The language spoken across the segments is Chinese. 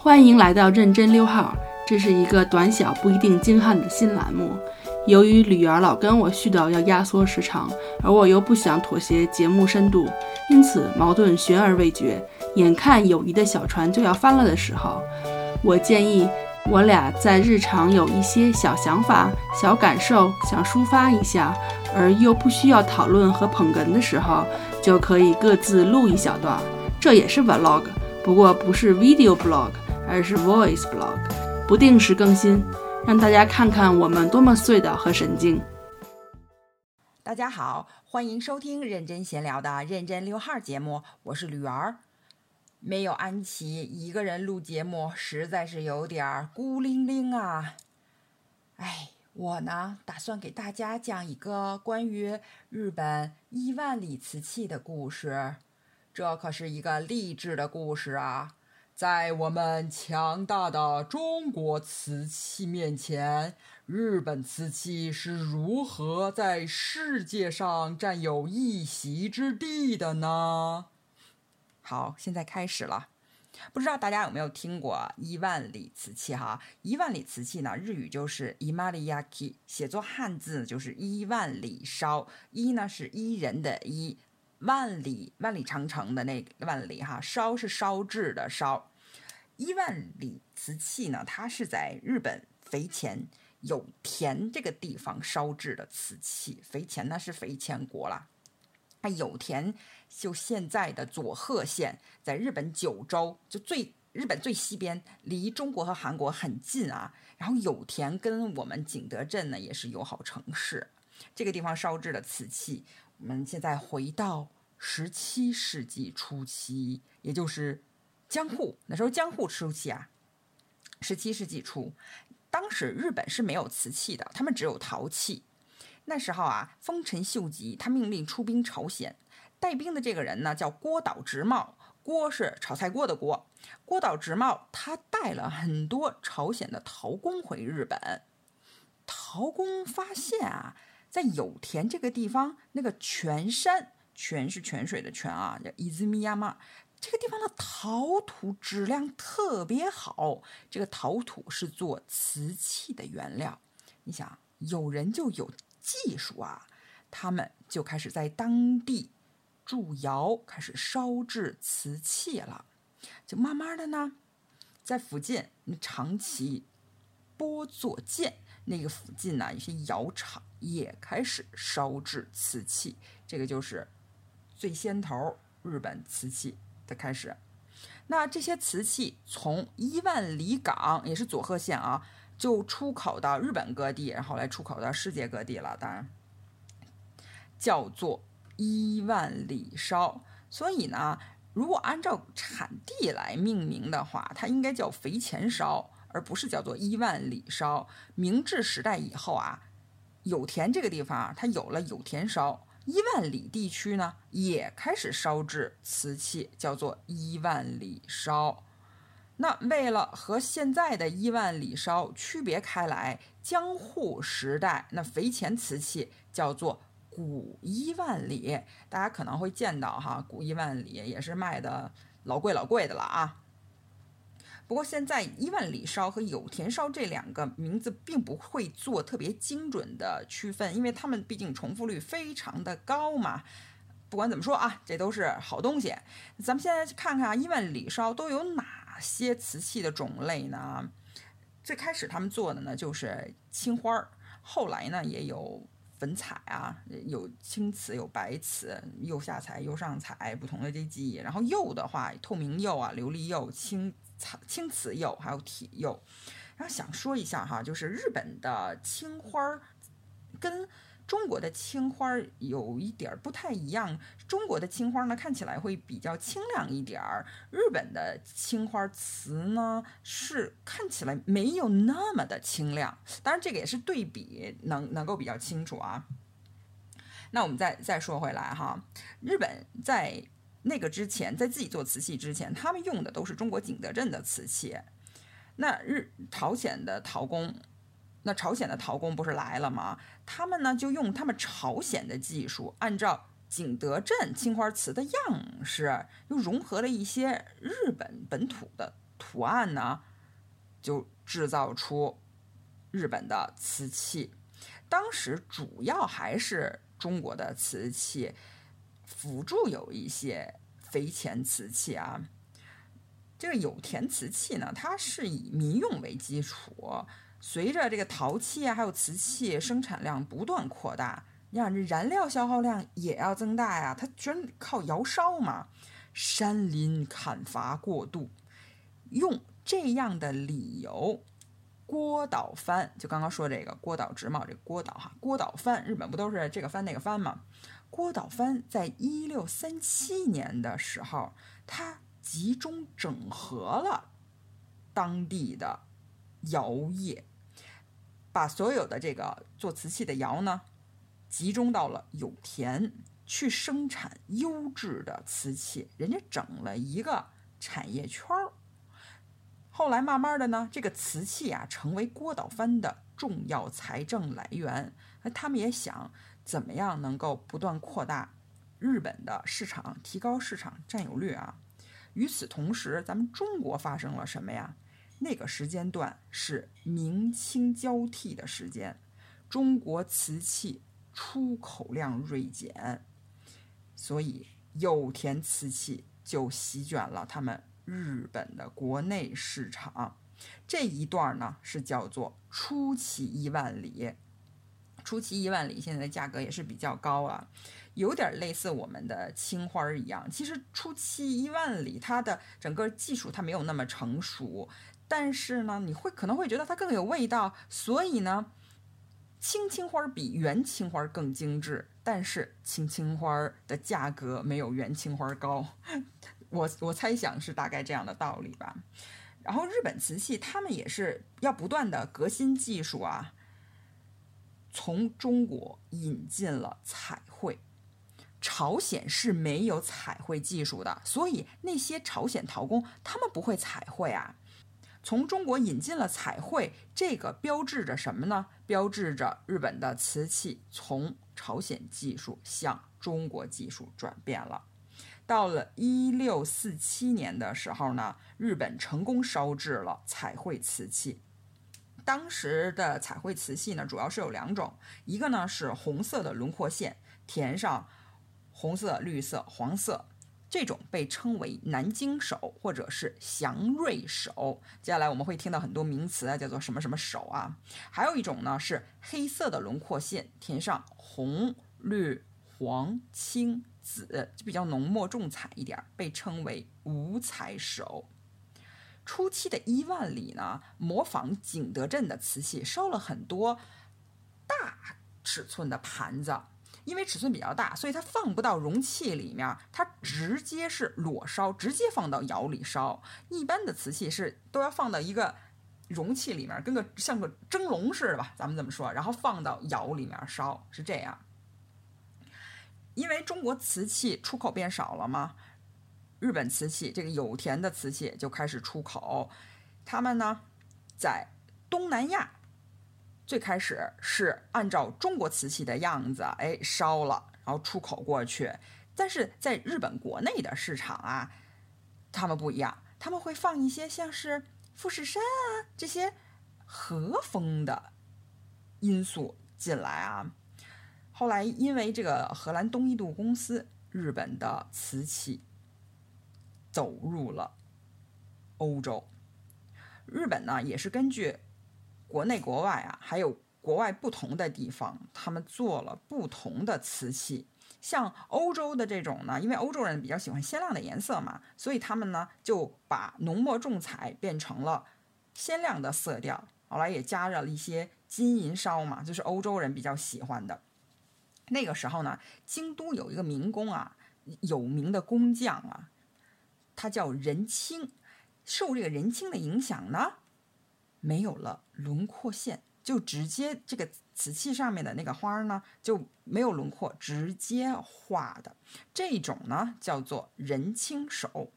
欢迎来到认真溜号，这是一个短小不一定精悍的新栏目。由于吕儿老跟我絮叨要压缩时长，而我又不想妥协节目深度，因此矛盾悬而未决。眼看友谊的小船就要翻了的时候，我建议我俩在日常有一些小想法、小感受想抒发一下，而又不需要讨论和捧哏的时候，就可以各自录一小段。这也是 vlog，不过不是 video blog，而是 voice blog，不定时更新，让大家看看我们多么碎的和神经。大家好，欢迎收听认真闲聊的认真溜号节目，我是吕儿。没有安琪一个人录节目，实在是有点孤零零啊。哎，我呢打算给大家讲一个关于日本伊万里瓷器的故事。这可是一个励志的故事啊！在我们强大的中国瓷器面前，日本瓷器是如何在世界上占有一席之地的呢？好，现在开始了。不知道大家有没有听过伊万里瓷器哈？伊万里瓷器呢，日语就是伊玛里亚 i 写作汉字就是伊万里烧。伊呢是伊人的伊。万里万里长城的那万里哈烧是烧制的烧，伊万里瓷器呢，它是在日本肥前有田这个地方烧制的瓷器。肥前呢是肥前国了，它有田就现在的佐贺县，在日本九州就最日本最西边，离中国和韩国很近啊。然后有田跟我们景德镇呢也是友好城市，这个地方烧制的瓷器。我们现在回到十七世纪初期，也就是江户那时候，江户初期啊，十七世纪初，当时日本是没有瓷器的，他们只有陶器。那时候啊，丰臣秀吉他命令出兵朝鲜，带兵的这个人呢叫郭岛直茂，郭是炒菜锅的锅。郭岛直茂他带了很多朝鲜的陶工回日本，陶工发现啊。在有田这个地方，那个泉山，泉是泉水的泉啊，叫伊兹米亚玛。这个地方的陶土质量特别好，这个陶土是做瓷器的原料。你想，有人就有技术啊，他们就开始在当地筑窑，开始烧制瓷器了。就慢慢的呢，在附近长崎、波作剑。那个附近呢，有些窑厂也开始烧制瓷器，这个就是最先头日本瓷器的开始。那这些瓷器从伊万里港，也是佐贺县啊，就出口到日本各地，然后来出口到世界各地了。当然，叫做伊万里烧。所以呢，如果按照产地来命名的话，它应该叫肥前烧。而不是叫做伊万里烧。明治时代以后啊，有田这个地方它有了有田烧，伊万里地区呢也开始烧制瓷器，叫做伊万里烧。那为了和现在的伊万里烧区别开来，江户时代那肥前瓷器叫做古伊万里。大家可能会见到哈，古伊万里也是卖的老贵老贵的了啊。不过现在伊万里烧和有田烧这两个名字并不会做特别精准的区分，因为它们毕竟重复率非常的高嘛。不管怎么说啊，这都是好东西。咱们现在看看啊，伊万里烧都有哪些瓷器的种类呢？最开始他们做的呢就是青花儿，后来呢也有粉彩啊，有青瓷有白瓷，釉下彩釉上彩不同的这技艺。然后釉的话，透明釉啊、琉璃釉、青。青瓷釉还有铁釉，然后想说一下哈，就是日本的青花儿跟中国的青花儿有一点不太一样。中国的青花呢看起来会比较清亮一点儿，日本的青花瓷呢是看起来没有那么的清亮。当然这个也是对比能能够比较清楚啊。那我们再再说回来哈，日本在。那个之前，在自己做瓷器之前，他们用的都是中国景德镇的瓷器。那日朝鲜的陶工，那朝鲜的陶工不是来了吗？他们呢就用他们朝鲜的技术，按照景德镇青花瓷的样式，又融合了一些日本本土的图案呢，就制造出日本的瓷器。当时主要还是中国的瓷器，辅助有一些肥前瓷器啊。这个有田瓷器呢，它是以民用为基础，随着这个陶器啊，还有瓷器生产量不断扩大，你想这燃料消耗量也要增大呀，它全靠窑烧嘛。山林砍伐过度，用这样的理由，郭岛藩就刚刚说这个郭岛直茂这郭岛哈，郭岛藩日本不都是这个藩那个藩吗？郭岛藩在一六三七年的时候，他。集中整合了当地的窑业，把所有的这个做瓷器的窑呢，集中到了有田去生产优质的瓷器，人家整了一个产业圈儿。后来慢慢的呢，这个瓷器啊，成为郭岛藩的重要财政来源。他们也想怎么样能够不断扩大日本的市场，提高市场占有率啊。与此同时，咱们中国发生了什么呀？那个时间段是明清交替的时间，中国瓷器出口量锐减，所以有田瓷器就席卷了他们日本的国内市场。这一段呢是叫做初期一万里，初期一万里现在的价格也是比较高啊。有点类似我们的青花儿一样，其实初期一万里，它的整个技术它没有那么成熟，但是呢，你会可能会觉得它更有味道，所以呢，青青花儿比原青花儿更精致，但是青青花儿的价格没有原青花儿高，我我猜想是大概这样的道理吧。然后日本瓷器他们也是要不断的革新技术啊，从中国引进了彩绘。朝鲜是没有彩绘技术的，所以那些朝鲜陶工他们不会彩绘啊。从中国引进了彩绘，这个标志着什么呢？标志着日本的瓷器从朝鲜技术向中国技术转变了。到了一六四七年的时候呢，日本成功烧制了彩绘瓷器。当时的彩绘瓷器呢，主要是有两种，一个呢是红色的轮廓线填上。红色、绿色、黄色，这种被称为南京手或者是祥瑞手。接下来我们会听到很多名词啊，叫做什么什么手啊。还有一种呢是黑色的轮廓线，填上红、绿、黄、青、紫，就比较浓墨重彩一点，被称为五彩手。初期的一万里呢，模仿景德镇的瓷器，烧了很多大尺寸的盘子。因为尺寸比较大，所以它放不到容器里面，它直接是裸烧，直接放到窑里烧。一般的瓷器是都要放到一个容器里面，跟个像个蒸笼似的吧，咱们这么说，然后放到窑里面烧，是这样。因为中国瓷器出口变少了嘛，日本瓷器这个有田的瓷器就开始出口，他们呢在东南亚。最开始是按照中国瓷器的样子，哎，烧了，然后出口过去。但是在日本国内的市场啊，他们不一样，他们会放一些像是富士山啊这些和风的因素进来啊。后来因为这个荷兰东印度公司，日本的瓷器走入了欧洲。日本呢，也是根据。国内国外啊，还有国外不同的地方，他们做了不同的瓷器。像欧洲的这种呢，因为欧洲人比较喜欢鲜亮的颜色嘛，所以他们呢就把浓墨重彩变成了鲜亮的色调。后来也加了一些金银烧嘛，就是欧洲人比较喜欢的。那个时候呢，京都有一个民工啊，有名的工匠啊，他叫人清。受这个人清的影响呢。没有了轮廓线，就直接这个瓷器上面的那个花呢就没有轮廓，直接画的这种呢叫做人青手。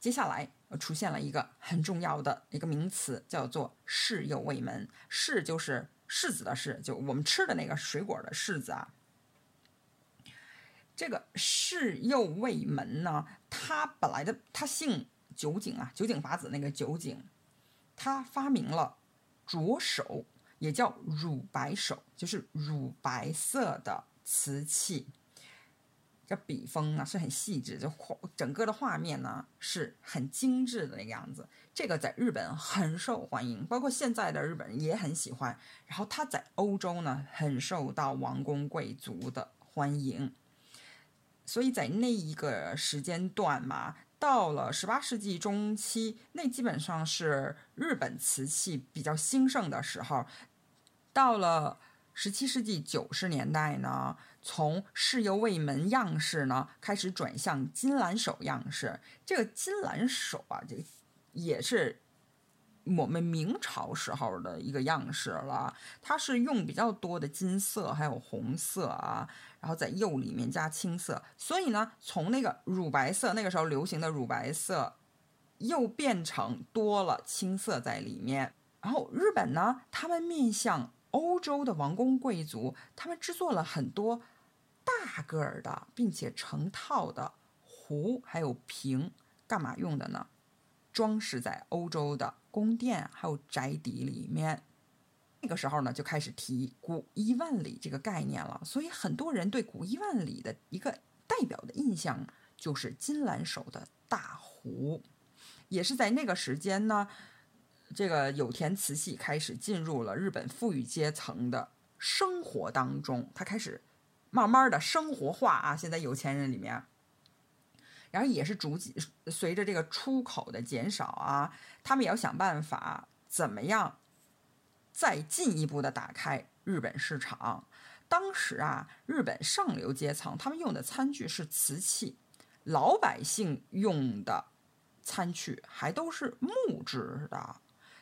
接下来出现了一个很重要的一个名词，叫做柿柚味门。柿就是柿子的柿，就我们吃的那个水果的柿子啊。这个柿柚味门呢，他本来的他姓酒井啊，酒井法子那个酒井，他发明了着手，也叫乳白手，就是乳白色的瓷器。这笔锋呢是很细致，就整个的画面呢是很精致的那个样子。这个在日本很受欢迎，包括现在的日本人也很喜欢。然后它在欧洲呢很受到王公贵族的欢迎，所以在那一个时间段嘛，到了十八世纪中期，那基本上是日本瓷器比较兴盛的时候。到了十七世纪九十年代呢。从世游卫门样式呢开始转向金兰手样式，这个金兰手啊，这个也是我们明朝时候的一个样式了。它是用比较多的金色，还有红色啊，然后在釉里面加青色，所以呢，从那个乳白色那个时候流行的乳白色，又变成多了青色在里面。然后日本呢，他们面向欧洲的王公贵族，他们制作了很多。大个儿的，并且成套的壶还有瓶，干嘛用的呢？装饰在欧洲的宫殿还有宅邸里面。那个时候呢，就开始提古一万里这个概念了。所以很多人对古一万里的一个代表的印象就是金兰手的大壶。也是在那个时间呢，这个有田瓷器开始进入了日本富裕阶层的生活当中，它开始。慢慢的生活化啊，现在有钱人里面，然后也是逐渐随着这个出口的减少啊，他们也要想办法怎么样再进一步的打开日本市场。当时啊，日本上流阶层他们用的餐具是瓷器，老百姓用的餐具还都是木质的。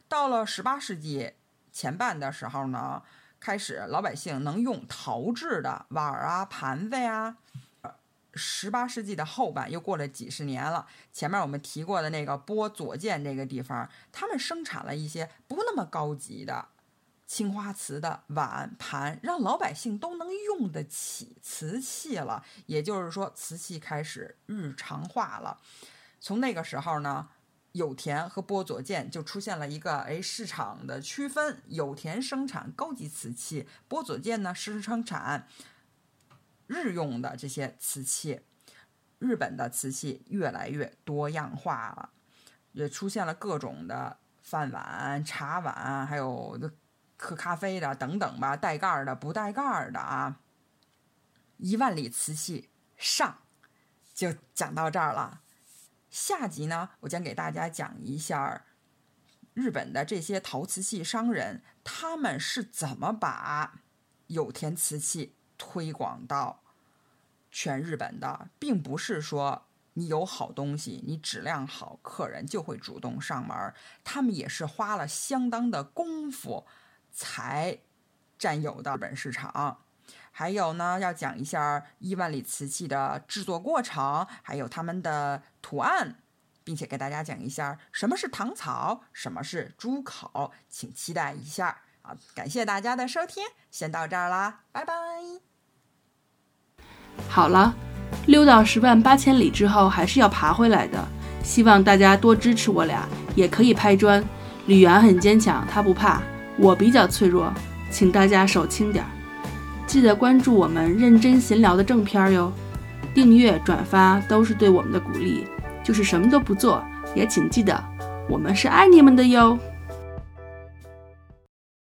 到了十八世纪前半的时候呢。开始，老百姓能用陶制的碗啊、盘子呀。十八世纪的后半，又过了几十年了。前面我们提过的那个波佐见这个地方，他们生产了一些不那么高级的青花瓷的碗盘，让老百姓都能用得起瓷器了。也就是说，瓷器开始日常化了。从那个时候呢。有田和波佐见就出现了一个哎市场的区分，有田生产高级瓷器，波佐见呢是生产日用的这些瓷器。日本的瓷器越来越多样化了，也出现了各种的饭碗、茶碗，还有喝咖啡的等等吧，带盖儿的、不带盖儿的啊。一万里瓷器上就讲到这儿了。下集呢，我将给大家讲一下日本的这些陶瓷器商人，他们是怎么把有田瓷器推广到全日本的，并不是说你有好东西，你质量好，客人就会主动上门。他们也是花了相当的功夫才占有的本市场。还有呢，要讲一下伊万里瓷器的制作过程，还有他们的图案，并且给大家讲一下什么是唐草，什么是朱口，请期待一下啊！感谢大家的收听，先到这儿啦，拜拜。好了，溜到十万八千里之后还是要爬回来的，希望大家多支持我俩，也可以拍砖。吕阳很坚强，他不怕，我比较脆弱，请大家手轻点儿。记得关注我们认真闲聊的正片哟，订阅转发都是对我们的鼓励。就是什么都不做，也请记得，我们是爱你们的哟。